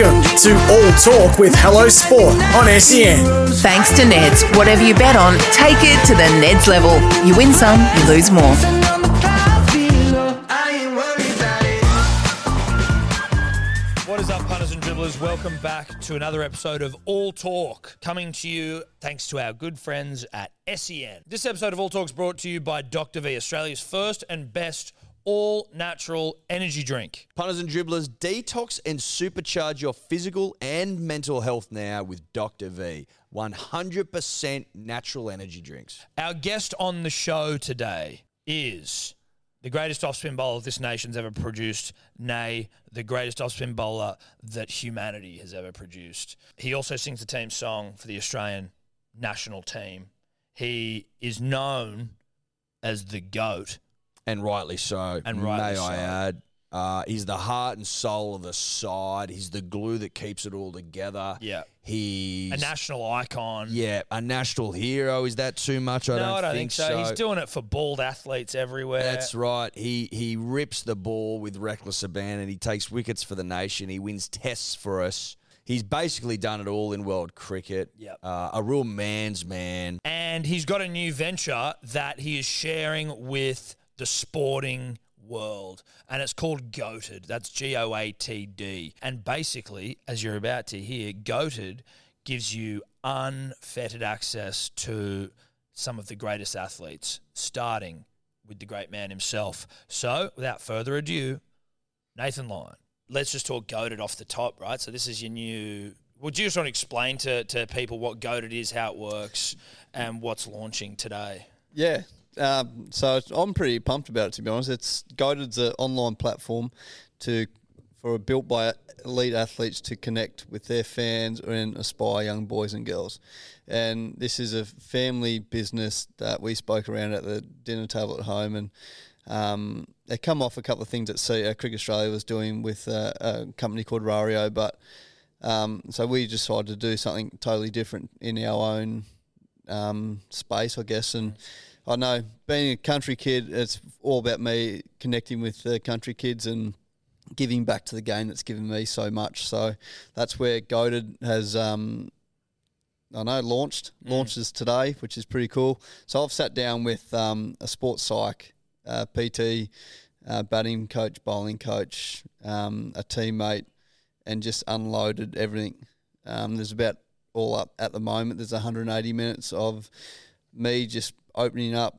Welcome to All Talk with Hello Sport on SEN. Thanks to Neds. Whatever you bet on, take it to the Neds level. You win some, you lose more. What is up, punters and dribblers? Welcome back to another episode of All Talk, coming to you thanks to our good friends at SEN. This episode of All Talk is brought to you by Dr. V, Australia's first and best all natural energy drink. Punters and dribblers, detox and supercharge your physical and mental health now with Dr. V. 100% natural energy drinks. Our guest on the show today is the greatest off-spin bowler this nation's ever produced, nay, the greatest off-spin bowler that humanity has ever produced. He also sings the team song for the Australian national team. He is known as the GOAT. And rightly so. And rightly May so. I add. Uh, he's the heart and soul of the side. He's the glue that keeps it all together. Yeah. He's A national icon. yeah, a national hero. Is that too much? I no, don't, I don't think, so. He's doing it for bald athletes everywhere. That's right. He he rips the ball with reckless abandon. He takes wickets for the nation. He wins tests for us. He's basically done it all in world cricket. Yep. Uh, a real man's man. and he's got a new venture that he is sharing with the sporting world and it's called goated. That's g-o-a-t-d and basically as you're about to hear goated gives you unfettered access to some of the greatest athletes starting with the great man himself. So without further ado nathan lyon let's just talk goated off the top right? So this is your new would you just want to explain to, to people what goated is how it works and what's launching today? Yeah. Um, so I'm pretty pumped about it to be honest. It's Goated's an online platform to for built by elite athletes to connect with their fans and aspire young boys and girls. And this is a family business that we spoke around at the dinner table at home and um, they come off a couple of things that see, uh, Cricket Australia was doing with uh, a company called Rario, but um, so we decided to do something totally different in our own um, space, I guess. And I know being a country kid, it's all about me connecting with the country kids and giving back to the game that's given me so much. So that's where Goated has, um, I know, launched launches today, which is pretty cool. So I've sat down with um, a sports psych, uh, PT, uh, batting coach, bowling coach, um, a teammate, and just unloaded everything. Um, there's about all up at the moment. There's 180 minutes of me just opening up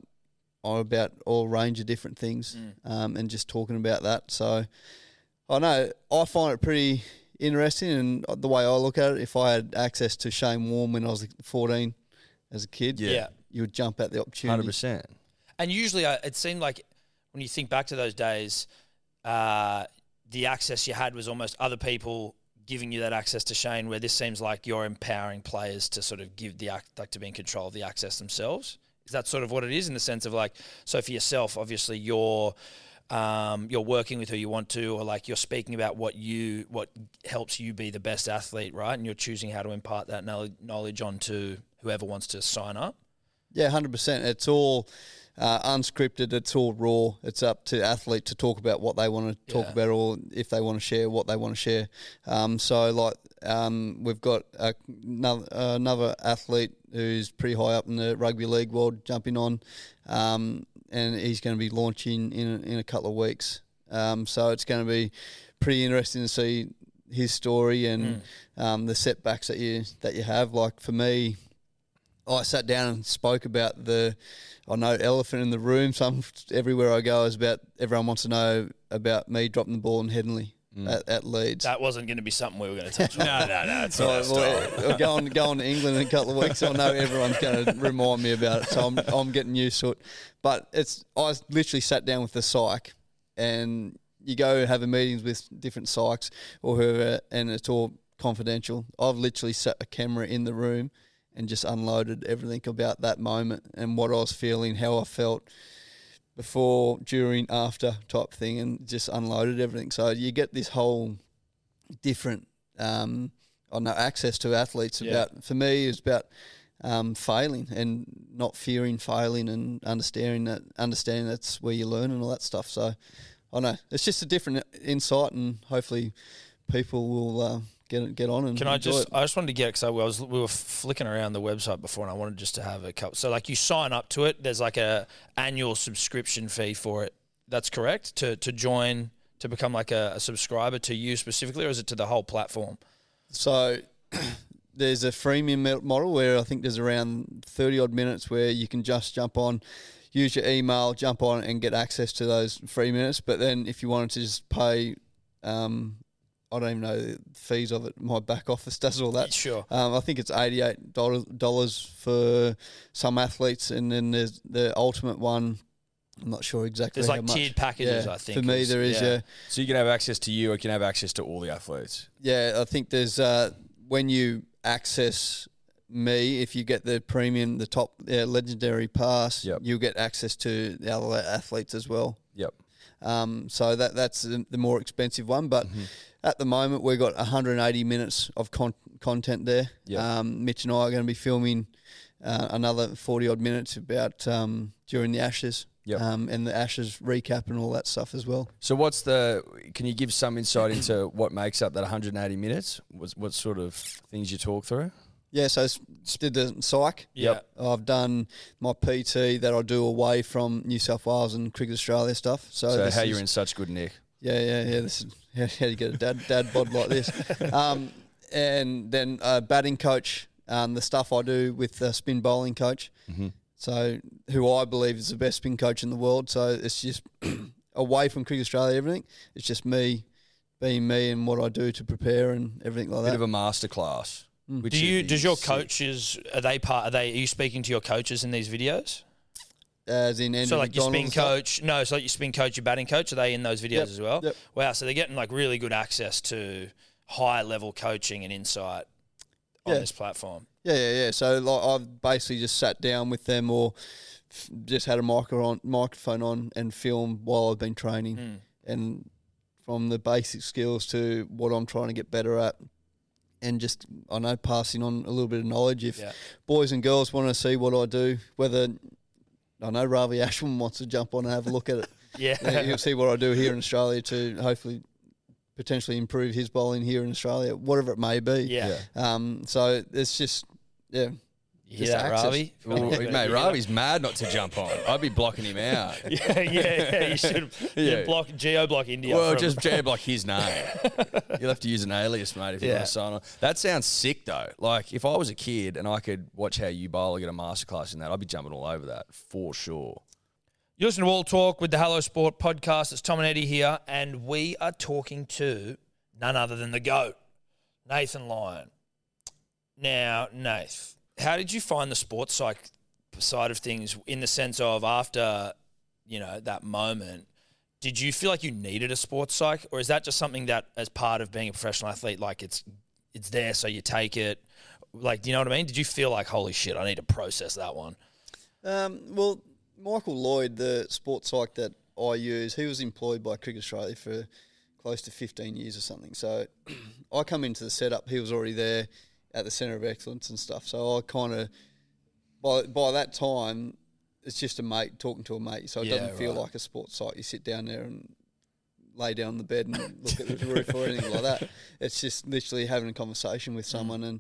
on about all range of different things um, and just talking about that. So I know I find it pretty interesting, and the way I look at it, if I had access to Shane Warne when I was 14 as a kid, Yeah. Yeah. you would jump at the opportunity. 100%. And usually, uh, it seemed like when you think back to those days, uh, the access you had was almost other people giving you that access to Shane. Where this seems like you're empowering players to sort of give the like to be in control of the access themselves. Is that sort of what it is in the sense of like so for yourself? Obviously, you're um, you're working with who you want to, or like you're speaking about what you what helps you be the best athlete, right? And you're choosing how to impart that knowl- knowledge onto whoever wants to sign up. Yeah, hundred percent. It's all uh, unscripted. It's all raw. It's up to athlete to talk about what they want to talk Yeah. about, or if they want to share what they want to share. Um, so, like, um, we've got a, another, another athlete who's pretty high up in the rugby league world jumping on, um, and he's going to be launching in in a couple of weeks. Um, so it's going to be pretty interesting to see his story and um, the setbacks that you that you have. Like for me, I sat down and spoke about the, I know elephant in the room. Some everywhere I go is about everyone wants to know about me dropping the ball in Headingley mm. at, at Leeds. That wasn't going to be something we were going to touch on. No, no, no. It's So not a well, story. we're going going to England in a couple of weeks. I know everyone's going to remind me about it, so I'm I'm getting used to it. But it's I literally sat down with the psych, and you go having meetings with different psychs or whoever, and it's all confidential. I've literally set a camera in the room and just unloaded everything about that moment and what I was feeling, how I felt before, during, after type thing, and just unloaded everything. So you get this whole different, um, I know, access to athletes. Yeah. About for me, it's about um, failing and not fearing failing and understanding that, understanding that's where you learn and all that stuff. So I know it's just a different insight, and hopefully people will uh, get get on and Can I just? it. I just wanted to get because I was we were flicking around the website before, and I wanted just to have a couple. So like you sign up to it. There's like a annual subscription fee for it. That's correct to to join to become like a, a subscriber to you specifically, or is it to the whole platform? So there's a freemium model where I think there's around 30 odd minutes where you can just jump on, use your email, jump on and get access to those free minutes. But then if you wanted to just pay, um, I don't even know the fees of it. My back office does all that. Sure. Um, I think it's eighty-eight dollars for some athletes, and then there's the ultimate one. I'm not sure exactly. There's how like much. tiered packages. Yeah, I think for me is- there is. Yeah. So you can have access to you, or you can have access to all the athletes. Yeah, I think there's uh, when you access me, if you get the premium, the top uh, legendary pass, Yep. you'll get access to the other athletes as well. Yep. Um, so that that's the, the more expensive one, but at the moment we've got 180 minutes of con- content there. Yep. Um, Mitch and I are going to be filming uh, another 40 odd minutes about um, during the Ashes. Yep. Um, and the Ashes recap and all that stuff as well. So what's the? Can you give some insight into what makes up that 180 minutes? What, what sort of things you talk through? Yeah, so s- did the psych. Yep. I've done my PT that I do away from New South Wales and Cricket Australia stuff. So, So this how is- you're in such good nick? Yeah, yeah, yeah. This is how, how do you get a dad dad bod like this? Um, and then uh, batting coach, um, the stuff I do with the spin bowling coach. Mm-hmm. So who I believe is the best spin coach in the world. So it's just away from Cricket Australia, everything. It's just me being me and what I do to prepare and everything like Bit that. Bit of a masterclass. which Do you? Does your sick. coaches? Are they part? Are they? Are you speaking to your coaches in these videos? As in Andrew so like your spin stuff. coach, no, so like your spin coach, your batting coach, are they in those videos Yep, as well? yep. Wow, so they're getting like really good access to high level coaching and insight on Yeah. this platform. Yeah, yeah, yeah. So like, I've basically just sat down with them or f- just had a micro on, microphone on and filmed while I've been training, Hmm. and from the basic skills to what I'm trying to get better at, and just I know passing on a little bit of knowledge. If Yeah. boys and girls want to see what I do, whether I know Ravi Ashwin wants to jump on and have a look at it, Yeah. you'll see what I do here in Australia to hopefully potentially improve his bowling here in Australia, whatever it may be. Yeah. Um, so it's just yeah. You hear that? Well, mate, Ravi's mad not to jump on. I'd be blocking him out. yeah, yeah, yeah. You should Yeah. block geo block India. Well, from- just jab like his name. You'll have to use an alias, mate, if you Yeah. want to sign on. That sounds sick, though. Like, if I was a kid and I could watch how you bowl or get a masterclass in that, I'd be jumping all over that for sure. You listen to All Talk with the Hello Sport podcast. It's Tom and Eddie here, and we are talking to none other than the GOAT, Nathan Lyon. Now, Nath, how did you find the sports psych side of things in the sense of after, you know, that moment? Did you feel like you needed a sports psych, or is that just something that, as part of being a professional athlete, like it's it's there, so you take it? Like, do you know what I mean? Did you feel like, holy shit, I need to process that one? Um, well, Michael Lloyd, the sports psych that I use, he was employed by Cricket Australia for close to 15 years or something. So I come into the setup, he was already there at the Centre of Excellence and stuff. So I kind of, by, by that time, it's just a mate talking to a mate. So it Yeah, doesn't feel right. like a sports psych. You sit down there and lay down on the bed and look at the roof or anything like that. It's just literally having a conversation Mm. with someone. And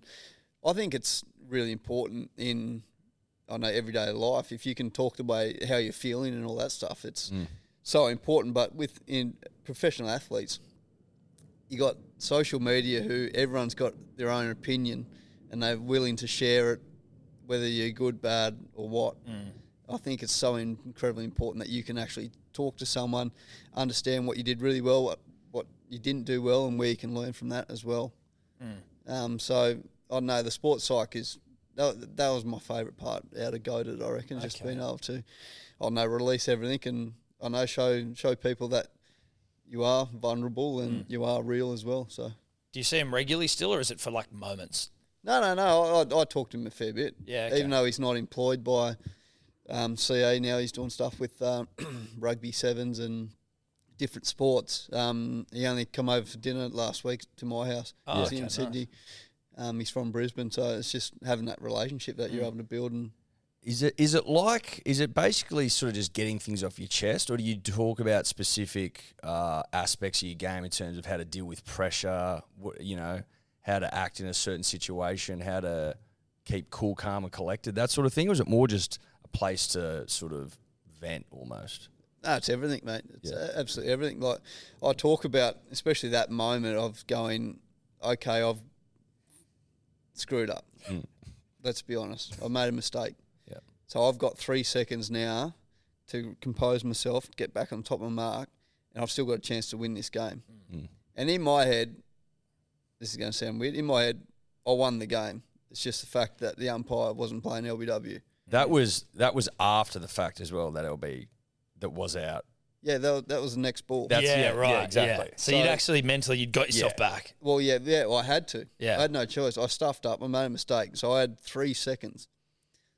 I think it's really important in I know everyday life. If you can talk the way how you're feeling and all that stuff, it's so important. But with in professional athletes, you got social media who everyone's got their own opinion and they're willing to share it, whether you're good, bad, or what. I think it's so incredibly important that you can actually talk to someone, understand what you did really well, what, what you didn't do well, and where you can learn from that as well. Um, so I know the sports psych is that, that was my favourite part out of Goated. I reckon just being able to, I know release everything and I know show show people that you are vulnerable and you are real as well. So Do you see him regularly still, or is it for like moments? no, no, no. I, I talk to him a fair bit. Yeah, okay. Even though he's not employed by um, CA now, he's doing stuff with um, rugby sevens and different sports. Um, he only come over for dinner last week to my house. Oh, he's okay, in. Sydney. Um, he's from Brisbane, so it's just having that relationship that Mm. you're able to build. And Is it is it like is it basically sort of just getting things off your chest, or do you talk about specific uh, aspects of your game in terms of how to deal with pressure? You know, how to act in a certain situation, how to keep cool, calm, and collected, that sort of thing? Or was it more just a place to sort of vent almost? No, it's everything, mate. It's Yeah. absolutely everything. Like I talk about, especially that moment of going, okay, I've screwed up. Let's be honest. I made a mistake. Yeah. So I've got three seconds now to compose myself, get back on top of my mark, and I've still got a chance to win this game. Mm. And in my head, this is going to sound weird. In my head, I won the game. It's just the fact that the umpire wasn't playing LBW. That was that was after the fact as well. That LB that was out. Yeah, that, that was the next ball. That's- yeah, yeah, yeah, right. exactly. Yeah. So, you'd actually mentally you'd got yourself Yeah. back. Well, yeah, yeah. Well, I had to. Yeah. I had no choice. I stuffed up. I made a mistake, so I had three seconds.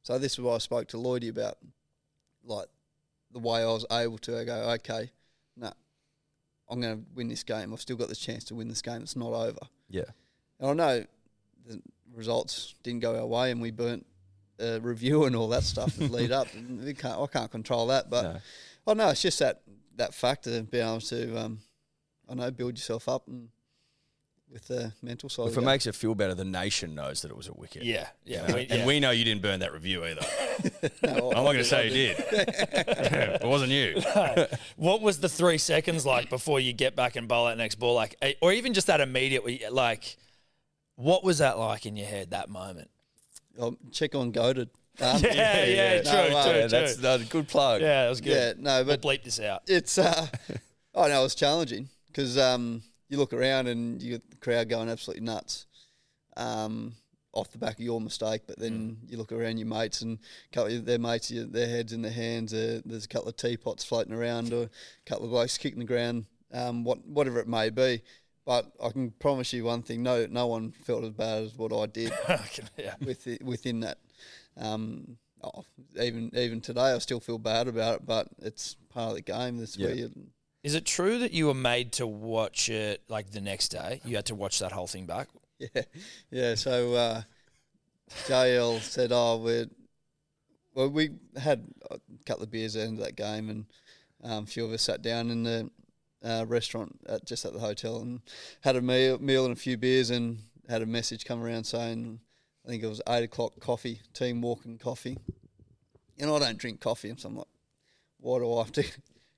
So this is what I spoke to Lloydie about, like the way I was able to. I go, okay, no, I'm going to win this game. I've still got this chance to win this game. It's not over. Yeah. And I know the results didn't go our way, and we burnt a review and all that stuff that lead up. Can't, I can't control that, but No. oh no, it's just that that factor of being able to, um, I know, build yourself up and with the mental side. If it it. makes it feel better, the nation knows that it was a wicket. Yeah, yeah. You know? we- and we know you didn't burn that review either. No, I'm not going to say you did. it wasn't you. what was the three seconds like before you get back and bowl that next ball? Like, eh, or even just that immediate, like, what was that like in your head that moment? I'll check on Goated. Um, Yeah, yeah, No, true, uh, true, Yeah, true. that's, that's a good plug. yeah, that was good. yeah, no, we'll but bleep this out. it's uh, oh no, it's challenging because um, you look around and you get the crowd going absolutely nuts, um, off the back of your mistake. But then you look around your mates and a couple of their mates, you- their heads in their hands. Uh, there's a couple of teapots floating around, or a couple of blokes kicking the ground, um, what whatever it may be. But I can promise you one thing: no, no one felt as bad as what I did. yeah. with it, within that. Um, oh, even even today, I still feel bad about it, but it's part of the game. That's where you, Is it true that you were made to watch it like the next day? You had to watch that whole thing back. yeah, yeah. So uh, JL said, "Oh, we're well, we had a couple of beers at the end of that game, and um, a few of us sat down in the uh, restaurant at, just at the hotel and had a meal, meal and a few beers, and had a message come around saying, I think it was eight o'clock coffee, team walking coffee, and I don't drink coffee, and so I'm like, why do I have to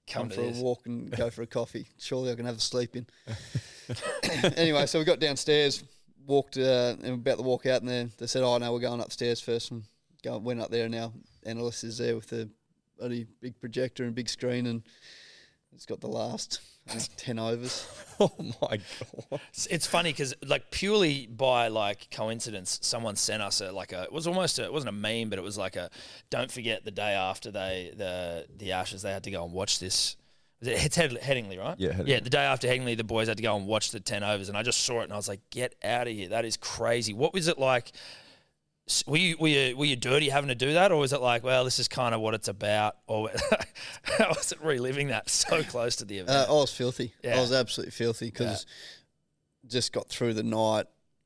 Come for a walk and go for a coffee? Surely I can have a sleep in. anyway, so we got downstairs, walked, uh, and about to walk out, and then they said, "Oh no, we're going upstairs first. And go, went up there, and our analyst is there with the bloody big projector and big screen, and it's got the last ten overs. Oh my god. It's, it's funny because like purely by like coincidence, someone sent us a like a it was almost a, it wasn't a meme, but it was like a don't forget the day after they the the Ashes they had to go and watch this. Was it- It's Head, Headingley, right? Yeah, Headingley. Yeah, the day after Headingley, the boys had to go and watch the ten overs, and I just saw it and I was like, "Get out of here! That is crazy." What was it like? S- Were you were you were you dirty having to do that, or was it like, well, this is kind of what it's about, or how was it reliving that so close to the event? Uh, I was filthy. Yeah. I was absolutely filthy because just got through the night,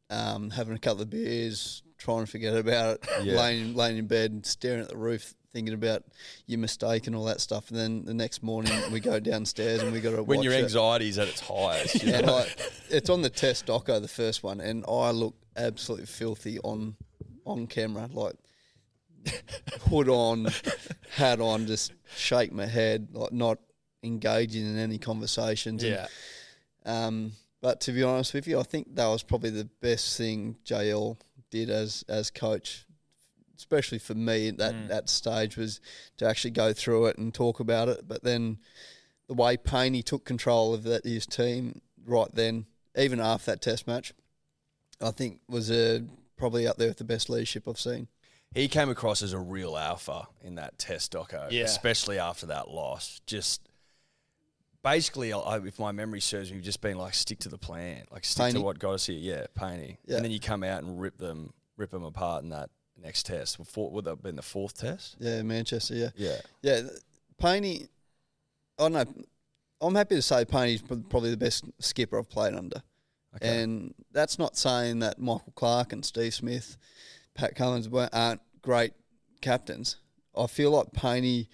um, having a couple of beers, trying to forget about it, Yeah. laying laying in bed, and staring at the roof, thinking about your mistake and all that stuff. And then the next morning we go downstairs and we got to When watch your it. anxiety's at its highest. you know? like it's on the test doco, the first one, and I look absolutely filthy on on camera, like hood on, hat on, just shake my head, like not engaging in any conversations. and, yeah, um, but to be honest with you, I think that was probably the best thing JL did as as coach, especially for me at that that stage was to actually go through it and talk about it. But then the way Paney took control of that his team right then, even after that Test match, I think was a probably up there with the best leadership I've seen. he came across as a real alpha in that test doco, Yeah. especially after that loss. Just basically, I, if my memory serves me, you've just been like stick to the plan, like stick to what got us here. Yeah, Paney. Yeah. And then you come out and rip them, rip them apart in that next test. Four, would that have been the fourth test? Yeah, Manchester. Yeah. Yeah. Yeah, th- Paney. I don't know. I'm happy to say Paney's probably the best skipper I've played under, Okay. and that's not saying that Michael Clarke and Steve Smith, Pat Cummins aren't great captains. I feel like Paney,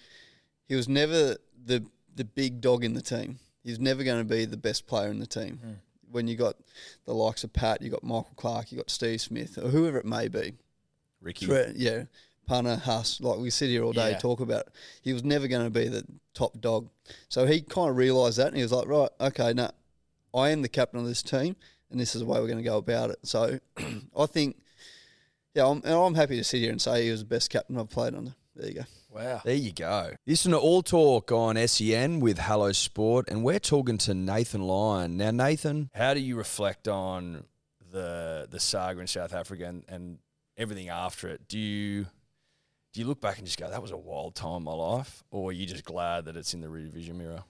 he was never the the big dog in the team. He was never going to be the best player in the team. Hmm. when you got the likes of Pat, you got Michael Clarke, you got Steve Smith, or whoever it may be. Ricky. Tre- yeah, Punter, Huss, like we sit here all day Yeah. talk about. It. He was never going to be the top dog, so he kind of realised that, and he was like, right, okay, no, I am the captain of this team, and this is the way we're going to go about it. So I think, yeah, I'm, and I'm happy to sit here and say he was the best captain I've played under. There you go. Wow. There you go. Listen to All Talk on SEN with Hello Sport, and we're talking to Nathan Lyon. Now, Nathan, How do you reflect on the the saga in South Africa and, and everything after it? Do you do you look back and just go, "That was a wild time in my life," or are you just glad that it's in the rear vision mirror?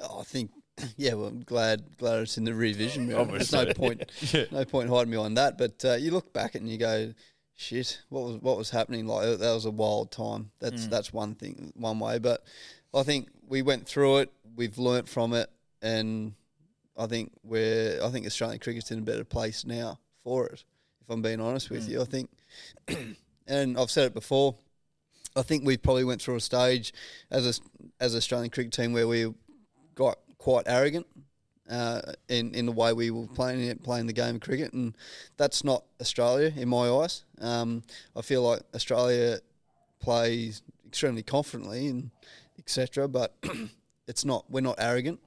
Oh, I think, yeah, well, I'm glad glad it's in the revision. vision mirror. There's no point, no point hiding behind that. But uh, you look back and you go, shit, what was what was happening? Like that was a wild time. That's that's one thing, one way. But I think we went through it. We've learnt from it, and I think we're I think Australian cricket's in a better place now for it. If I'm being honest with you, I think, and I've said it before. I think we probably went through a stage as a as Australian cricket team where we got quite arrogant uh, in in the way we were playing it, playing the game of cricket, and that's not Australia in my eyes. Um, I feel like Australia plays extremely confidently and etc. But it's not we're not arrogant.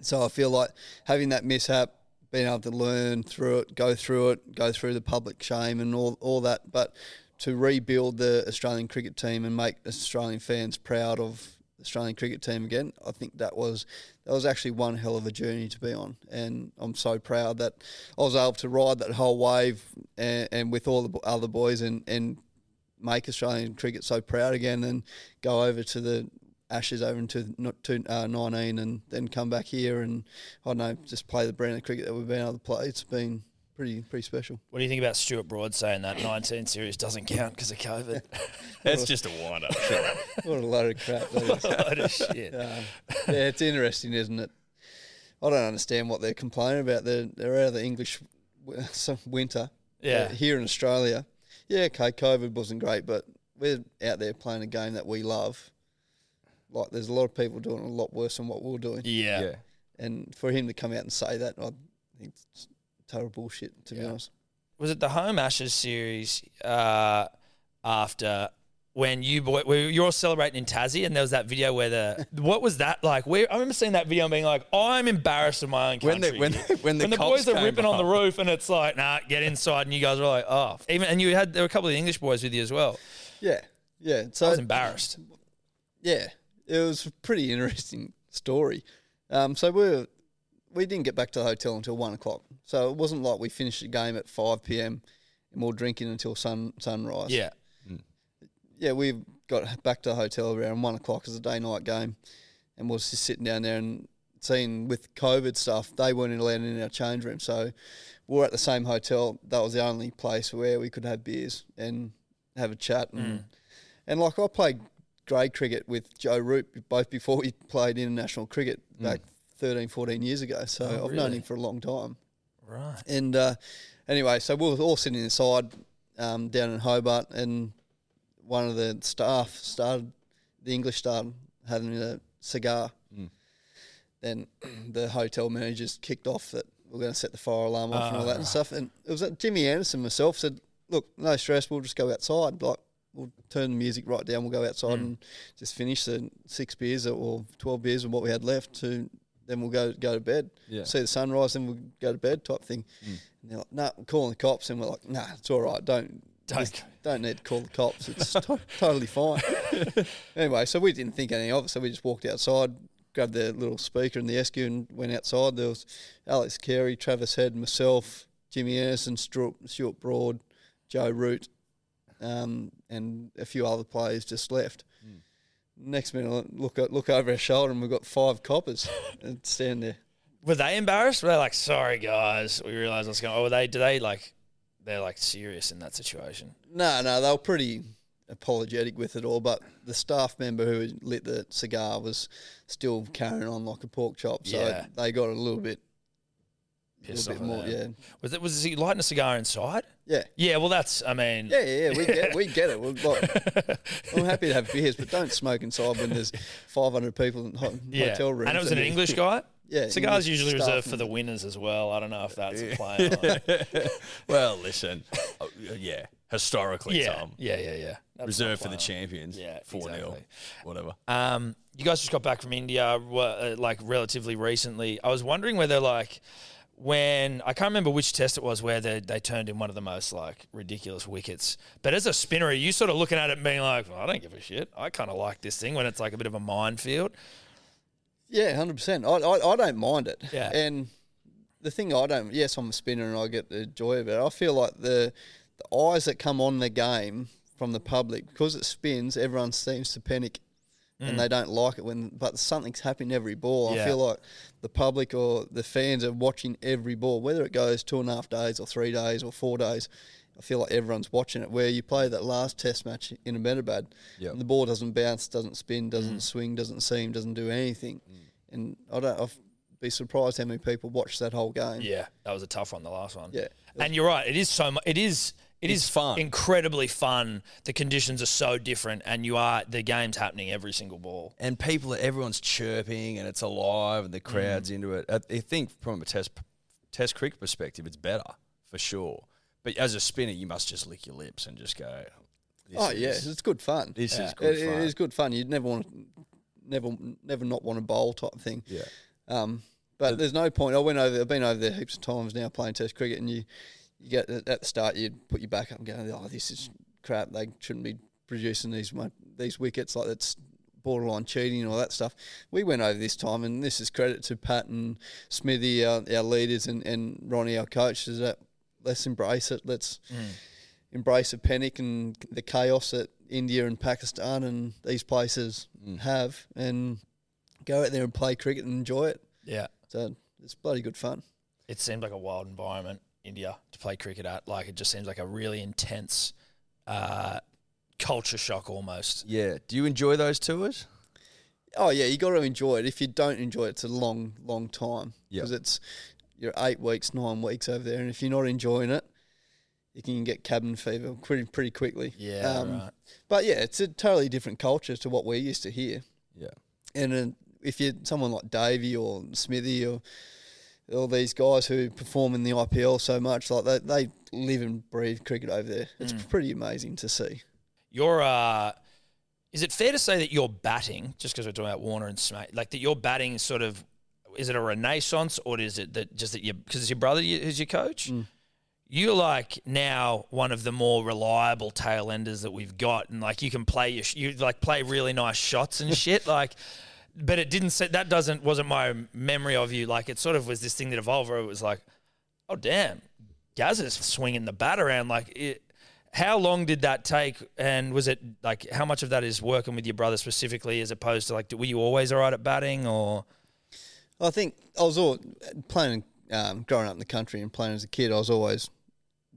So I feel like having that mishap, being able to learn through it, go through it, go through the public shame and all all that, but to rebuild the Australian cricket team and make Australian fans proud of Australian cricket team again, I think that was that was actually one hell of a journey to be on, and I'm so proud that I was able to ride that whole wave and, and with all the other boys and and make Australian cricket so proud again, and go over to the Ashes over into to uh, 19, and then come back here and I don't know, just play the brand of cricket that we've been able to play. It's been pretty pretty special. What do you think about Stuart Broad saying that 19 series doesn't count because of COVID? That's just a wind up. What a load of crap! That is. Load of shit. Uh, yeah, it's interesting, isn't it? I don't understand what they're complaining about. They're they're out of the English w- some winter. Yeah. Uh, here in Australia, yeah, okay, COVID wasn't great, but we're out there playing a game that we love. Like, there's a lot of people doing a lot worse than what we're doing, Yeah. yeah. and for him to come out and say that, I think it's total bullshit. To be honest, Was it the home Ashes series uh, after when you boy, where you were all celebrating in Tassie and there was that video where the what was that like? Where I remember seeing that video and being like, I'm embarrassed of my own country. When the- when- when the the boys are ripping on the roof and it's like, nah, get inside, and you guys were like, oh, even and you had there were a couple of English boys with you as well. yeah, yeah. So I was embarrassed. yeah, it was a pretty interesting story. Um, so we were, we didn't get back to the hotel until one o'clock. So it wasn't like we finished the game at five p.m. and we we're drinking until sun sunrise. Yeah. Mm. yeah, we got back to the hotel around one o'clock as a day night game, and we was just sitting down there and seeing with COVID stuff, they weren't allowed in our change room. So we were at the same hotel. That was the only place where we could have beers and have a chat. And, mm. and like I played grade cricket with Joe Root both before we played international cricket mm. back 13, 14 years ago. So I've known him for a long time. Right. And uh, anyway, so we were all sitting inside um, down in Hobart, and one of the staff started, the English staff, having a cigar. Then the hotel managers kicked off that we're going to set the fire alarm off and all that and stuff. And it was uh, Jimmy Anderson myself said, "Look, no stress. We'll just go outside. Like we'll turn the music right down. We'll go outside and just finish the six beers or twelve beers and what we had left. To then we'll go go to bed. Yeah. See the sunrise, then we'll go to bed type thing. And they're like, "No, nah, we're calling the cops." And we're like, "Nah, it's all right. Don't." Don't don't need to call the cops. It's to- totally fine. anyway, so we didn't think anything of it. So we just walked outside, grabbed the little speaker in the SQ and went outside. There was Alex Carey, Travis Head, myself, Jimmy Anderson, Stuart, Stuart Broad, Joe Root, um, and a few other players just left. Next minute, look look over our shoulder and we've got five coppers and stand there. Were they embarrassed? Were they like, sorry guys, we realised what's going on? Or were they do they like they're like serious in that situation? No, no, they were pretty apologetic with it all, but the staff member who lit the cigar was still carrying on like a pork chop, so Yeah. they got a little bit, Pissed little bit off more, yeah. Was it was he lighting a cigar inside? Yeah. Yeah, well that's I mean Yeah, yeah, yeah, we get, we get it. We're like, I'm happy to have beers, but don't smoke inside when there's 500 people in ho- yeah. hotel rooms. And it was an you- English guy? Yeah, Cigars you usually reserved for the winners as well. I don't know if that's a play. or well, listen, uh, yeah, historically, yeah, Tom, yeah, yeah, yeah. That's reserved for the a play on. champions. Yeah, four 0 exactly. whatever. Um, you guys just got back from India, uh, like relatively recently. I was wondering whether, like, when I can't remember which test it was where they, they turned in one of the most like ridiculous wickets. But as a spinner, are you sort of looking at it and being like, well, I don't give a shit. I kind of like this thing when it's like a bit of a minefield. Yeah, hundred percent. I, I I don't mind it. Yeah. And the thing I don't. Yes, I'm a spinner and I get the joy of it. I feel like the the eyes that come on the game from the public because it spins, everyone seems to panic. And mm. they don't like it when, but something's happening every ball. Yeah. I feel like the public or the fans are watching every ball, whether it goes two and a half days or three days or four days. I feel like everyone's watching it. Where you play that last Test match in Ahmedabad, Yep. and the ball doesn't bounce, doesn't spin, doesn't mm. swing, doesn't seam, doesn't do anything. Mm. And I don't. I'd be surprised how many people watch that whole game. Yeah, that was a tough one, the last one. Yeah. and you're right. It is so. mu- It is. It It's is fun. incredibly fun. The conditions are so different, and you are the game's happening every single ball. and people, everyone's chirping and it's alive and the crowd's Mm. into it. I, I think from a test test cricket perspective, it's better for sure. But as a spinner, you must just lick your lips and just go. This Oh yeah, it's good fun. This Yeah. is good It- fun. It is good fun. You'd never want, to, never, never not want to bowl type thing. Yeah. Um, but there's no point. I went over. I've been over there heaps of times now playing Test cricket, and you, you get at the start, you put your back up and go, "Oh, this is crap. They shouldn't be producing these these wickets like that's borderline cheating and all that stuff." We went over this time, and this is credit to Pat and Smithy, our, our leaders, and, and Ronnie, our coach. Is that let's embrace it. Let's mm. embrace the panic and the chaos that India and Pakistan and these places mm. have, and go out there and play cricket and enjoy it. Yeah, So it's bloody good fun. it seemed like a wild environment, India, to play cricket at. Like it just seems like a really intense uh, culture shock almost. Yeah. Do you enjoy those tours? Oh yeah, you got to enjoy it. If you don't enjoy it, it's a long, long time Yeah. because it's you're eight weeks, nine weeks over there, and if you're not enjoying it, you can get cabin fever pretty pretty quickly. Yeah, Um, right. But yeah, it's a totally different culture to what we're used to here. Yeah. And uh, if you're someone like Davey or Smithy or all these guys who perform in the IPL so much, like they, they live and breathe cricket over there. It's Mm. pretty amazing to see. You're uh is it fair to say that your batting, just because we're talking about Warner and Smate, like that your batting is sort of is it a renaissance or is it that just that you because it's your brother who's your coach? You're like now one of the more reliable tail enders that we've got, and like you can play your sh- you like play really nice shots and shit. like, but it didn't say that doesn't wasn't my memory of you. Like it sort of was this thing that evolved where it was like, oh damn, Gaz is swinging the bat around. Like, it, how long did that take? And was it like how much of that is working with your brother specifically, as opposed to like, were you always all right at batting or? I think I was all playing, um, growing up in the country and playing as a kid. I was always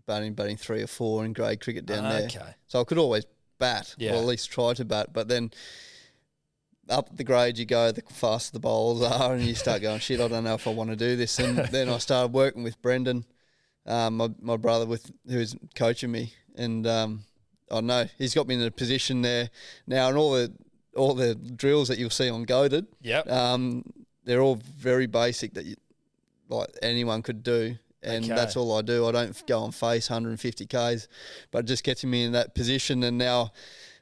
batting, batting three or four in grade cricket down there. Okay. So I could always bat, Yeah. or at least try to bat. But then up the grade you go, the faster the bowls are, and you start going, shit, I don't know if I want to do this. And then I started working with Brendan, um, my, my brother, with who's coaching me, and um, I know he's got me in a position there now, and all the all the drills that you'll see on Goated, Yep. um, they're all very basic that you, like anyone could do. And Okay. that's all I do. I don't go and face 150 k's, but it just gets me in that position. And now,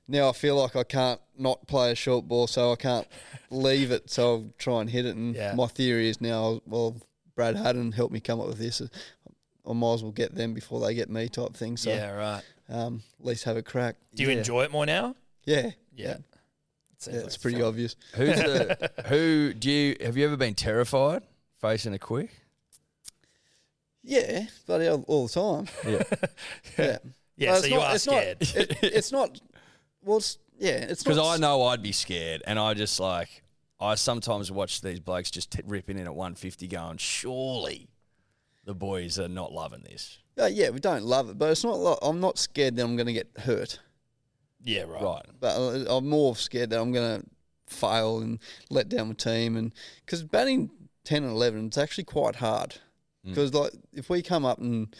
now I feel like I can't not play a short ball, so I can't leave it. So I'll try and hit it. And Yeah. my theory is now, well, Brad Haddin helped me come up with this. I might as well get them before they get me, type thing. So yeah, right. um, at least have a crack. Do you Yeah. enjoy it more now? Yeah, Yeah. yeah, it's pretty obvious. Who's the who? Do you have you ever been terrified facing a quick? Yeah, but all, all the time. Yeah. Yeah. Yeah, Well, so it's you not- are it's not- scared. it- it's not. Well, it's, yeah, it's Because. I know I'd be scared, and I just like I sometimes watch these blokes just t- ripping in at 150, going, surely the boys are not loving this. Uh, yeah, we don't love it, but it's not. Like, I'm not scared that I'm going to get hurt, yeah, right. Right. but I'm more scared that I'm going to fail and let down the team. And because batting ten and eleven, it's actually quite hard. Because like if we come up and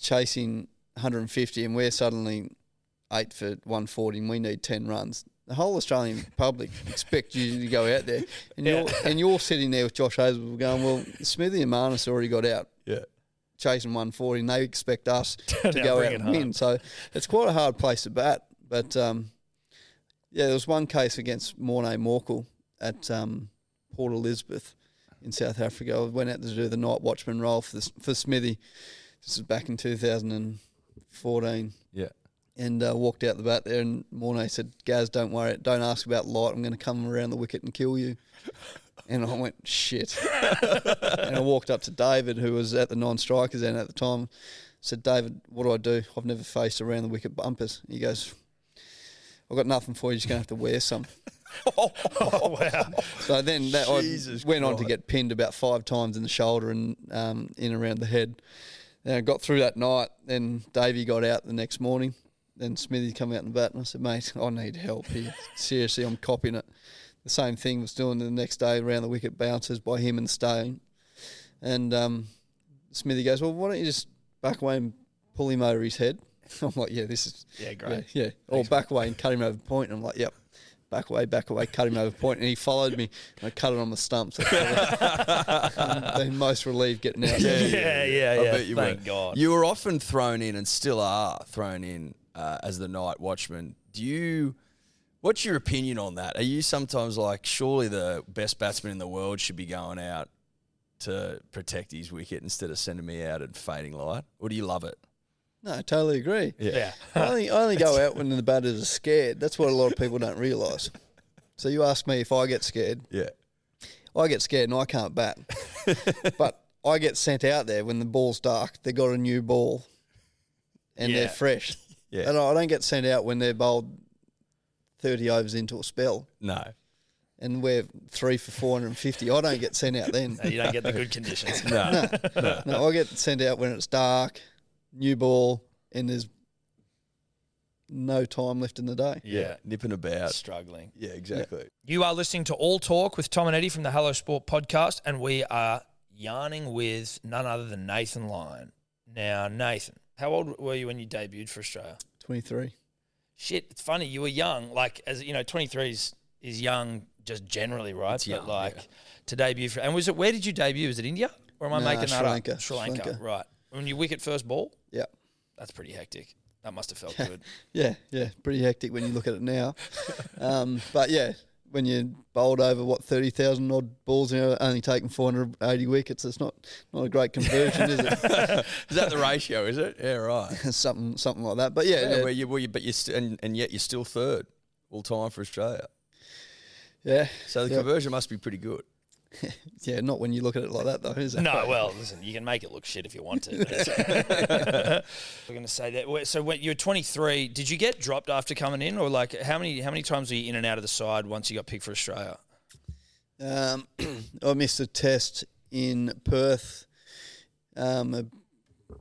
chasing 150 and we're suddenly eight for 140 and we need 10 runs, the whole Australian public expect you to go out there, and you're and you're sitting there with Josh Hazel going, well, Smithy and Marnus already got out Yeah. chasing 140, and they expect us to go out it and win. So it's quite a hard place to bat. But um, yeah, there was one case against Morne Morkel at um, Port Elizabeth in South Africa. I went out to do the night watchman role for the, for Smithy. This was back in 2014 Yeah. And uh, walked out the bat there. And Morne said, "Gaz, don't worry, don't ask about light. I'm going to come around the wicket and kill you." And I went, "Shit!" and I walked up to David, who was at the non-strikers end at the time. Said, "David, what do I do? I've never faced around the wicket bumpers." He goes, "I've got nothing for you. You're just going to have to wear some." oh wow! So then that Jesus I went on to get pinned about five times in the shoulder and um, in around the head. Then I got through that night. Then Davey got out the next morning. Then Smithy come out in the bat and I said, mate, I need help here. Seriously, I'm copying it. The same thing was doing the next day around the wicket bounces by him and Stone. And um, Smithy goes, well, why don't you just back away and pull him over his head? I'm like, yeah, this is Yeah, great. yeah, yeah. Or back away and cut him over point. And I'm like, yep. Back away, back away, cut him over point. And he followed me and I cut it on the stumps. I'm been most relieved getting out. Yeah, yeah, yeah. I bet you Thank were. God. You were often thrown in and still are thrown in uh, as the night watchman. Do you? What's your opinion on that? Are you sometimes like, surely the best batsman in the world should be going out to protect his wicket instead of sending me out at fading light? Or do you love it? No, I totally agree. Yeah. I only, I only go out when the batters are scared. That's what a lot of people don't realise. So you ask me if I get scared. Yeah. I get scared and I can't bat. but I get sent out there when the ball's dark. They got a new ball and Yeah. they're fresh. Yeah. And I don't get sent out when they're bowled 30 overs into a spell No. and we're three for 450. I don't get sent out then. No, you don't get the good conditions. No. No, I get sent out when it's dark, new ball, and there's no time left in the day. Yeah. Nipping about. Struggling. Yeah, exactly. You are listening to All Talk with Tom and Eddie from the Hello Sport podcast, and we are yarning with none other than Nathan Lyon. Now, Nathan, how old were you when you debuted for Australia? 23. Shit, it's funny. You were young, like as you know, twenty three is is young just generally, right? It's but young, like yeah. to debut for, and was it where did you debut? Was it India or am I Nah, making Sri that Lanka, up? Sri Lanka. Sri Lanka, Lanka. right? When you wicket first ball, Yeah. that's pretty hectic. That must have felt good. Yeah, yeah, pretty hectic when you look at it now. um, but yeah, when you bowled over what thirty thousand odd balls, you know, only taking four hundred eighty wickets, it's not not a great conversion, is it? Is that the ratio, is it? Yeah, right. something something like that. But yeah, Yeah, yeah, well, you, well, you, but you st- and, and yet you're still third all time for Australia. yeah, So the yeah, conversion must be pretty good. yeah, not when you look at it like that though, is it? No, well, listen, you can make it look shit if you want to. We're going to say that. So when you were 23, did you get dropped after coming in, or like how many how many times were you in and out of the side once you got picked for Australia? Um, I missed a test in Perth, um,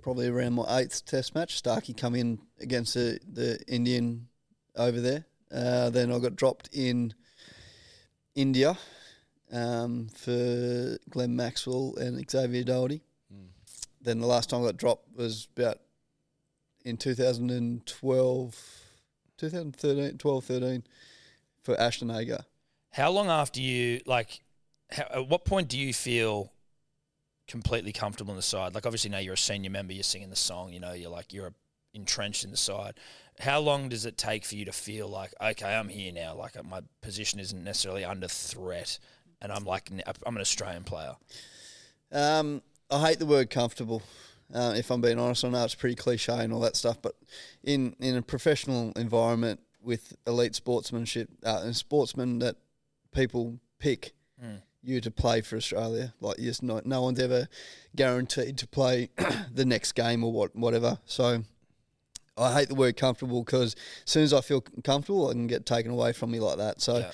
probably around my eighth test match. Starkey come in against the, the Indian over there. Uh, then I got dropped in India um, for Glenn Maxwell and Xavier Doherty. Then the last time I got dropped was about in 2012, 2013, 12, 13 for Ashton Agar. How long after you like? How, at what point do you feel completely comfortable in the side? Like obviously now you're a senior member, you're singing the song, you know, you're like you're entrenched in the side. How long does it take for you to feel like okay, I'm here now, like my position isn't necessarily under threat, and I'm like I'm an Australian player. Um, I hate the word comfortable. Uh, if I'm being honest, I know it's pretty cliche and all that stuff, but in in a professional environment with elite sportsmanship, uh, and sportsmen that people pick you to play for Australia, like yes, no, no one's ever guaranteed to play the next game or what whatever. So. I hate the word comfortable because as soon as I feel comfortable, I can get taken away from me like that. So, Yeah.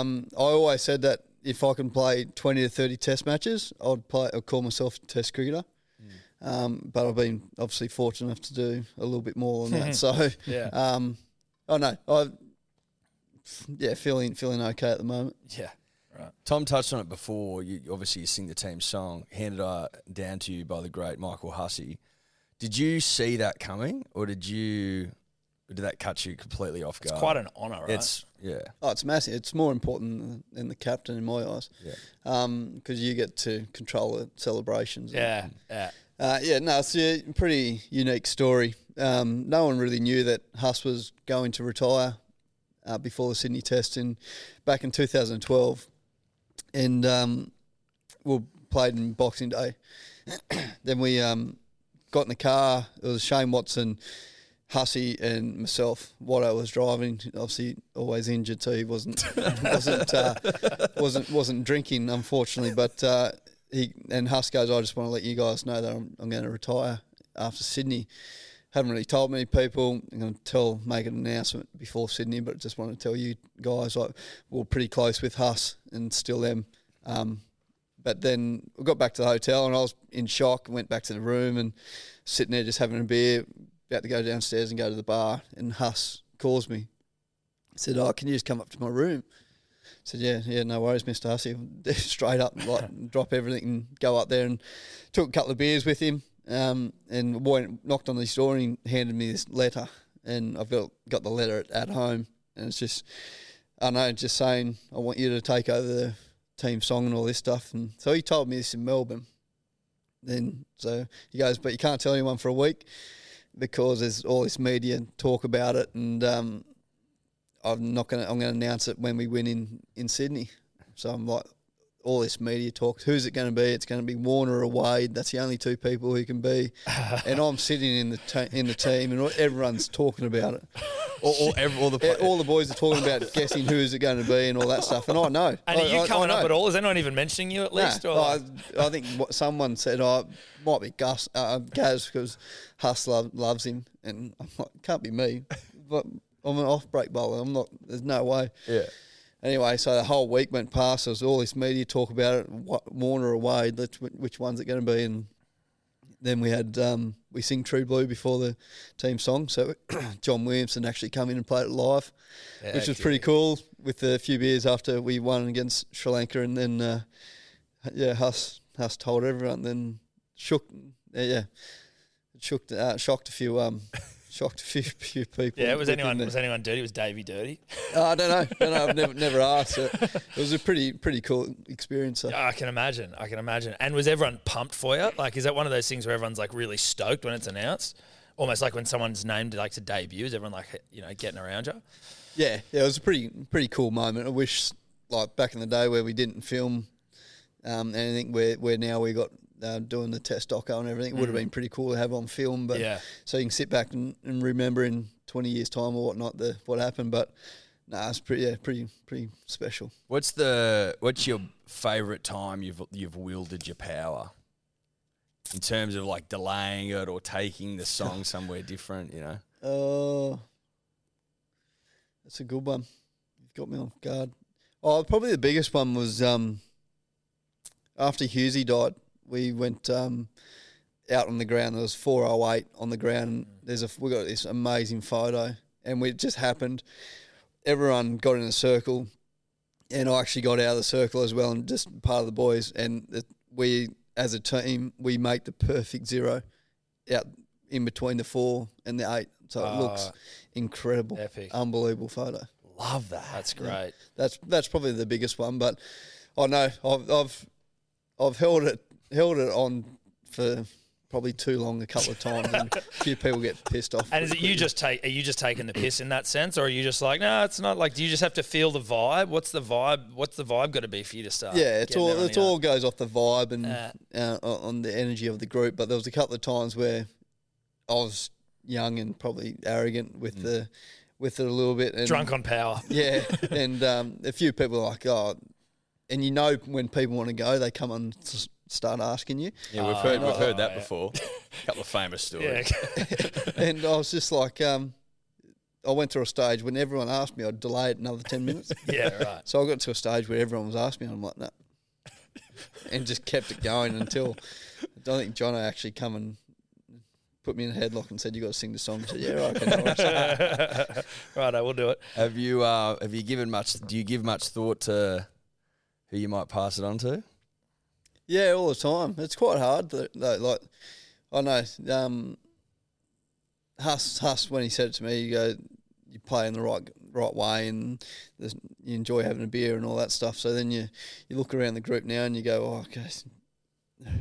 um, I always said that if I can play twenty to thirty Test matches, I'd play. I'd call myself a Test cricketer. Um, but I've been obviously fortunate enough to do a little bit more than that. So, Yeah. um, I know. I yeah, feeling feeling okay at the moment. Yeah. Right. Tom touched on it before. You obviously you sing the team song, handed uh, down to you by the great Michael Hussey. Did you see that coming, or did you did that catch you completely off guard? It's quite an honour, right? It's yeah. Oh, it's massive. It's more important than, than the captain in my eyes. Yeah. Because you get to control the celebrations. yeah, yeah. Uh, yeah, no, it's a pretty unique story. Um, no one really knew that Huss was going to retire uh, before the Sydney Test in back in 2012, and um, we played in Boxing Day. then we um, got in the car. It was Shane Watson, Hussey, and myself. what I was driving. Obviously, always injured too. He wasn't wasn't uh, wasn't wasn't drinking, unfortunately. But uh, he and Huss goes. I just want to let you guys know that I'm, I'm going to retire after Sydney. Haven't really told many people. I'm going to tell, make an announcement before Sydney, but just want to tell you guys, like we're pretty close with Huss and still them. Um, but then we got back to the hotel and I was in shock. Went back to the room and sitting there just having a beer, about to go downstairs and go to the bar. And Huss calls me. Said, "Oh, can you just come up to my room?" I said, "Yeah, yeah, no worries, Mister Hussey." Straight up, like drop everything and go up there and took a couple of beers with him. Um, and the boy knocked on his door and he handed me this letter, and I've got got the letter at, at home, and it's just, I don't know, just saying I want you to take over the team song and all this stuff. And so he told me this in Melbourne. Then so he goes, but you can't tell anyone for a week because there's all this media talk about it, and um, I'm not gonna I'm gonna announce it when we win in in Sydney. So I'm like, all this media talk. Who's it going to be? It's going to be Warner or Wade. That's the only two people who can be. and I'm sitting in the in the team, and everyone's talking about it. All, all, every, all the All the boys are talking about guessing who's it going to be and all that stuff. And I know. And I, are you I- I coming up at all? Is anyone even mentioning you at Nah, least? or? I, I think what someone said, oh, it might be Gus, uh, Gaz, because Huss love, loves him, and I'm like, can't be me. But I'm an off-break bowler. I'm not. There's no way. yeah. Anyway, so the whole week went past. There was all this media talk about it. What, Warner away. Which, which one's it going to be? And then we had um, we sing True Blue before the team song. So John Williamson actually come in and played it live, which was pretty cool. With a few beers after we won against Sri Lanka, and then uh, yeah, Huss Huss told everyone. Then shook, yeah, yeah it shook, uh, shocked a few um, shocked a few few people. yeah, was anyone was anyone dirty? Was Davey dirty? Oh, I don't know. don't know. I've never never asked. It, it was a pretty pretty cool experience. I can imagine. I can imagine. And was everyone pumped for you? Like, is that one of those things where everyone's like really stoked when it's announced? Almost like when someone's named like to debut, is everyone like you know getting around you? Yeah, yeah, it was a pretty pretty cool moment. I wish, like back in the day where we didn't film um, anything, where where now we got uh, doing the test doco and everything, it would have been pretty cool to have on film. But Yeah. so you can sit back and, and remember in twenty years' time or whatnot the what happened. But nah, it's pretty yeah, pretty pretty special. What's the what's your favourite time you've you've wielded your power? In terms of like delaying it or taking the song somewhere different, you know. Oh, that's a good one. You've got me off guard. Oh, probably the biggest one was um, after Hughesy died. We went um, out on the ground. There was four oh eight on the ground. There's a we got this amazing photo, and we, it just happened. Everyone got in a circle, and I actually got out of the circle as well, and just part of the boys. And it, we, as a team, we make the perfect zero out in between the four and the eight. So it looks Oh, incredible, epic. unbelievable photo. Love that. That's great. That's that's probably the biggest one. But I know I've I've I've held it held it on for probably too long a couple of times, and a few people get pissed off. And is it you just take? Are you just taking the piss in that sense, or are you just like, no, it's not like? Do you just have to feel the vibe? What's the vibe? What's the vibe got to be for you to start? Yeah, it's all it's all goes off the vibe and Uh. uh, on the energy of the group. But there was a couple of times where I was young and probably arrogant with the with it a little bit. And drunk on power. Yeah, and um, a few people are like, oh, and you know when people want to go, they come and s- start asking you. Yeah, we've heard we've heard oh, that yeah. before. A couple of famous Yeah. stories. and I was just like, um, I went through a stage when everyone asked me, I'd delay it another 10 minutes. yeah. Right. So I got to a stage where everyone was asking me, and I'm like, no. And just kept it going until I don't think Jono actually come and put me in a headlock and said, you got to sing the song. I said, yeah, right, okay, no right. I will do it. have you uh, have you given much? Do you give much thought to who you might pass it on to? Yeah, all the time. It's quite hard. Though, like I know, um, Huss, Huss, when he said it to me, you go, you play in the right right way, and you enjoy having a beer and all that stuff. So then you you look around the group now and you go, oh, okay,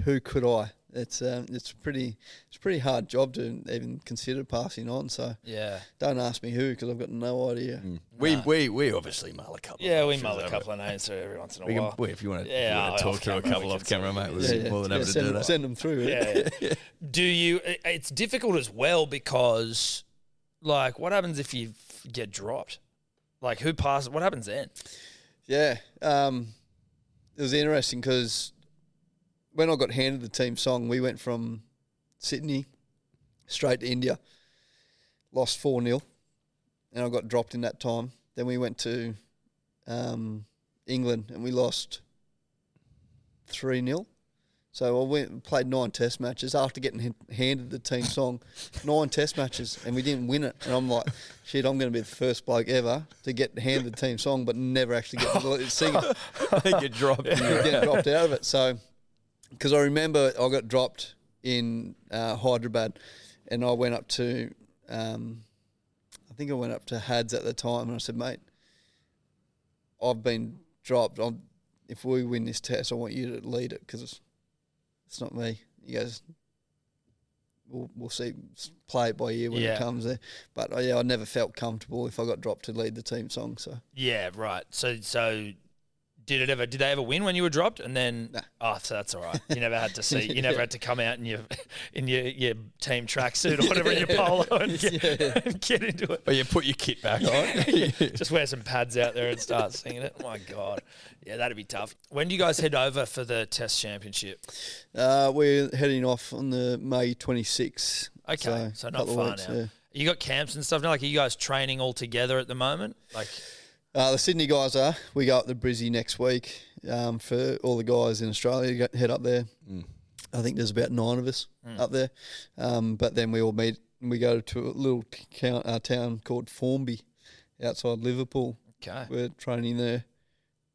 who could I? It's um, it's pretty it's a pretty hard job to even consider passing on. So Yeah. don't ask me who because I've got no idea. We, we we obviously mull a couple. Yeah, of we options, mull a couple of names through every once in a We can, while. we, if you want to, Yeah, you to talk through a couple we off camera, mate. see. Was Yeah, yeah. more than Yeah, happy to do them- that. send them through. Yeah, yeah. Do you? It's difficult as well because, like, what happens if you get dropped? Like, who passes? What happens then? Yeah, um, it was interesting because when I got handed the team song, we went from Sydney straight to India, lost 4 0, and I got dropped in that time. Then we went to um, England and we lost 3 0. So I went and played nine test matches after getting handed the team song, nine test matches, and we didn't win it. And I'm like, shit, I'm going to be the first bloke ever to get handed the team song, but never actually get to sing it. I think you dropped. You get dropped out of it. So, because I remember I got dropped in uh, Hyderabad, and I went up to, um, I think I went up to Hads at the time, and I said, mate, I've been dropped. I'm, if we win this test, I want you to lead it because it's, it's not me. He goes, we'll, we'll see, play it by ear when Yeah. it comes there. But uh, yeah, I never felt comfortable if I got dropped to lead the team song. So Yeah, right. So, so did it ever? Did they ever win when you were dropped? And then, Nah. oh, so that's all right. You never had to see. You never had to come out in your in your, your team tracksuit or whatever in your polo and get, and get into it. But you put your kit back on. Just wear some pads out there and start singing it. my God, yeah, that'd be tough. When do you guys head over for the Test Championship? Uh, we're heading off on the May 26th. Okay, so, not far weeks, now. yeah. You got camps and stuff now. Like, are you guys training all together at the moment? Like, Uh, the Sydney guys are. We go up to Brizzy next week um, for all the guys in Australia. Go, head up there. I think there's about nine of us up there. Um, but then we all meet. and We go to a little count, uh, town called Formby outside Liverpool. okay, We're training there,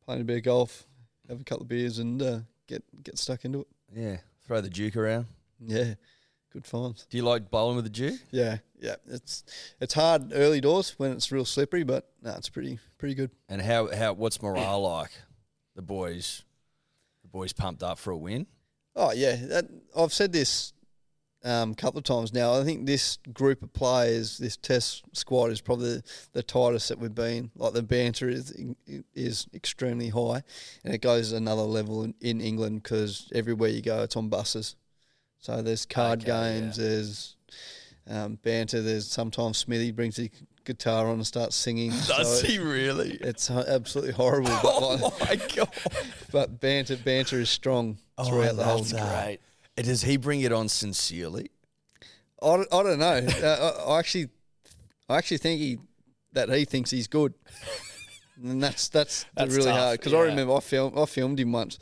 playing a bit of golf, have a couple of beers, and uh, get get stuck into it. yeah, throw the Duke around. Yeah, good times. Do you like bowling with the Duke? Yeah, yeah. It's it's hard early doors when it's real slippery, but no, it's pretty pretty good. And how how what's morale like? The boys, the boys pumped up for a win. Oh yeah, that, I've said this um, a couple of times now. I think this group of players, this Test squad, is probably the, the tightest that we've been. Like the banter is is extremely high, and it goes another level in, in England because everywhere you go, it's on buses. So there's card Okay, games, there's um, banter. There's sometimes Smithy brings his guitar on and starts singing. Does So he really? It's absolutely horrible. But, Oh like, my god! but banter banter is strong Oh, throughout the whole love that. great. And Does he bring it on sincerely? I, don't- I don't know. uh, I, I actually, I actually think he that he thinks he's good, and that's that's, That's really tough, hard because yeah. I remember I filmed I filmed him once.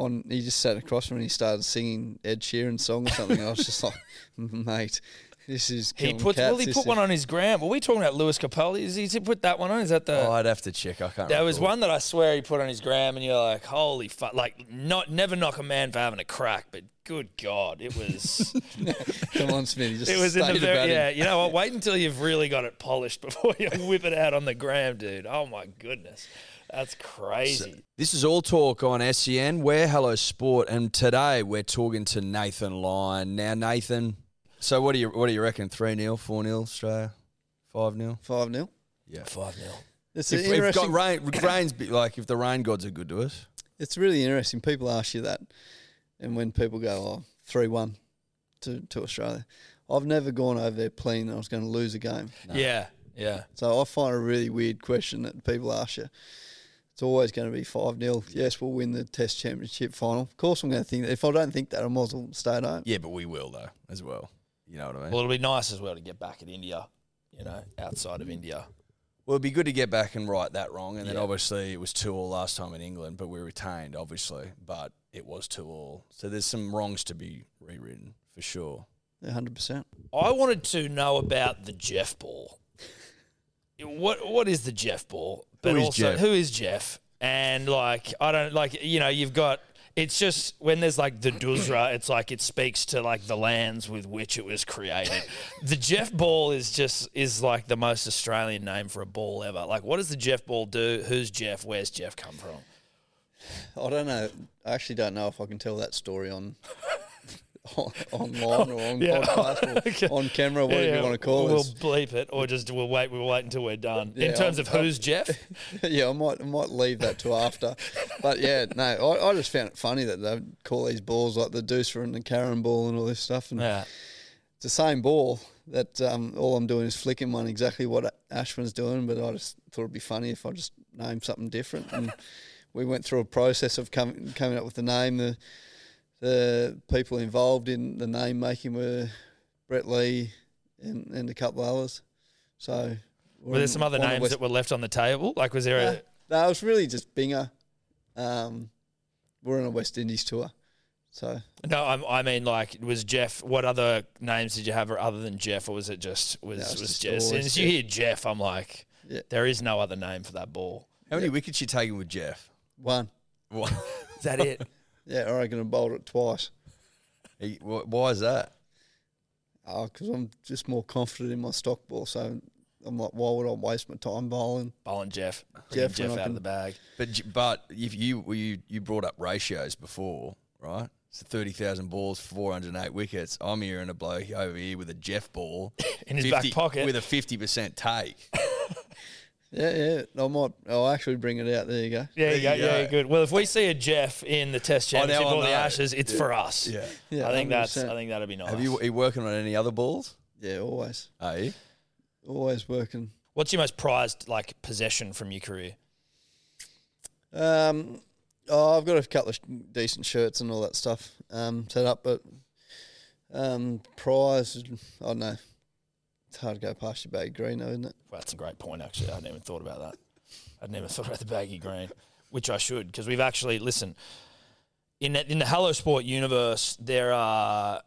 On he just sat across from me and he started singing Ed Sheeran's song or something. I was just like, mate, this is He killing put. cats, Will he this put is- one on his gram? Were we talking about Lewis Capaldi? Is he to put that one on? Is that the? oh, I'd have to check. I can't. There was one that I swear he put on his gram, and you're like, "Holy fuck!" Like, not never knock a man for having a crack, but good god, it was Come on, Smithy, just it was in the the very batting. yeah. You know what? Wait until you've really got it polished before you whip it out on the gram, dude. Oh my goodness, that's crazy. This is all talk on SEN. We're Hello Sport, and today we're talking to Nathan Lyon. Now, Nathan, so what do you what do you reckon? Three 0 four 0 Australia, five 0 Five 0 Yeah, Five 0 It's If, an if got rain, rain's be- like if the rain gods are good to us. It's really interesting. People ask you that, and when people go, "Oh, three one to to Australia," I've never gone over there playing that I was going to lose a game. Yeah, yeah. So I find a really weird question that people ask you. It's always going to be 5 0. Yes, we'll win the Test Championship final. Of course, I'm going to think that. If I don't think that, I might as well stay at home. Yeah, but we will though as well. You know what I mean? Well, it'll be nice as well to get back at India. You know, outside of India. Well, it'd be good to get back and right that wrong. And then Yeah. obviously it was two all last time in England, but we retained obviously, but it was two all. So there's some wrongs to be rewritten for sure. 100%. I wanted to know about the Jeff ball. What what is the Jeff ball? But Who is also Jeff? who is Jeff? And like I don't like you know you've got It's just when there's like the doosra, it's like it speaks to like the lands with which it was created. the Jeff ball is just is like the most Australian name for a ball ever. Like, what does the Jeff ball do? Who's Jeff? Where's Jeff come from? I don't know. I actually don't know if I can tell that story on. On online or on Yeah. podcast or on camera, whatever Yeah, you want to call it. we'll bleep it, or just we'll wait. We'll wait until we're done. In terms I'm- of who's Jeff, yeah, I might I might leave that to after. But yeah, no, I, I just found it funny that they call these balls like the doosra and the carrom ball and all this stuff. And yeah, it's the same ball that um, all I'm doing is flicking one exactly what Ashwin's doing, but I just thought it'd be funny if I just named something different. And we went through a process of coming coming up with the name. The the people involved in the name making were Brett Lee and, and a couple of others. So were there some other names that were left on the table? Like, was there no, a no, it was really just Binger. Um, we're on a West Indies tour, so No, I'm, I mean, like, was Jeff? What other names did you have other than Jeff, or was it just was No, it was was just Jeff? As soon as you hear Jeff, I'm like, Yeah. there is no other name for that ball. How many wickets you taking with Jeff? one. One. is that it? Yeah, I reckon I bowled it twice. He- wh- Why is that? Uh, oh, because I'm just more confident in my stock ball. So I'm like, why would I waste my time bowling? Bowling Jeff, Jeff, Jeff, Jeff when I out of the bag. But j- but if you you you brought up ratios before, right? So thirty thousand balls, four hundred eight wickets. I'm here hearing a bloke over here with a Jeff ball In his back pocket. with a fifty percent take. Yeah, yeah. I might. I'll actually bring it out. There you go. Yeah, you go, you yeah, go. good. Well, if we see a Jeff in the Test Oh, now Championship I or the. Ashes, it's for us. Yeah. Yeah, I think that's. 100%. I think that'd be nice. Have you are you working on any other balls? Yeah, always, Are you? always working. What's your most prized like possession from your career? Um, oh, I've got a couple of sh- decent shirts and all that stuff um, set up, but um, prize, I don't know. It's hard to go past your baggy green, though, isn't it? Well, that's a great point, actually. I hadn't even thought about that. I'd never thought about the baggy green, which I should, because we've actually listen in the, in the Hello Sport universe. There are,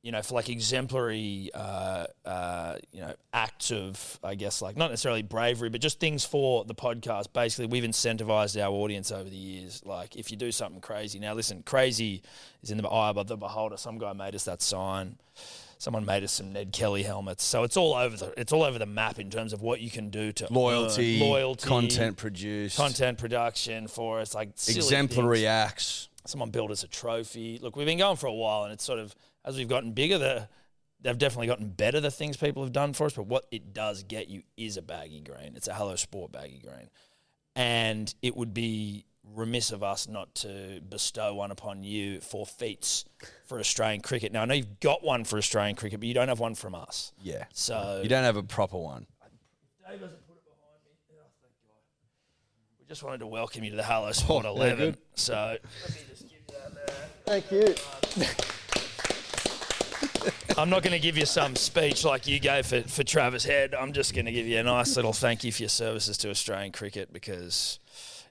you know, for like exemplary, uh, uh, you know, acts of, I guess, like not necessarily bravery, but just things for the podcast. Basically, we've incentivized our audience over the years. Like, if you do something crazy, now listen, crazy is in the eye of the beholder. Some guy made us that sign someone made us some Ned Kelly helmets. So it's all over the it's all over the map in terms of what you can do to Loyalty, earn loyalty, content produced, content production for us, like exemplary things. acts. Someone built us a trophy. Look, we've been going for a while, and it's sort of as we've gotten bigger, the they've definitely gotten better. The things people have done for us, but what it does get you is a baggy green. It's a Hello Sport baggy green, and it would be remiss of us not to bestow one upon you for feats for Australian cricket. Now I know you've got one for Australian cricket, but you don't have one from us. Yeah. So You don't have a proper one. Dave doesn't put it behind me. Oh, thank God. We just wanted to welcome you to the Hello oh, Sport Oh, 11. good. So let me just give that there. Thank you. I'm not going to give you some speech like you gave for, for Travis Head. I'm just going to give you a nice little thank you for your services to Australian cricket because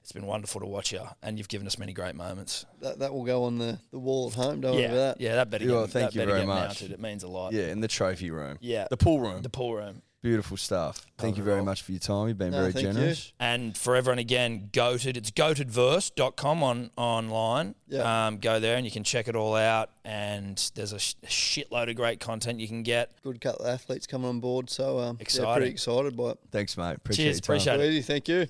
it's been wonderful to watch you and you've given us many great moments. That, that will go on the, the wall at home. Don't worry yeah, about that. yeah, that better get, well, thank that you better very get much. mounted. It means a lot. Yeah, in the trophy room. Yeah. The pool room. The pool room. Beautiful stuff. Thank you very much for your time. You've been No, very thank you. generous. And for everyone again, goated. It's goatedverse.com on online. Yeah. Um, go there and you can check it all out. And there's a sh- shitload of great content you can get. Good couple of athletes coming on board, so um, yeah, pretty excited by it. Thanks, mate. Appreciate Cheers, appreciate it. Thank you.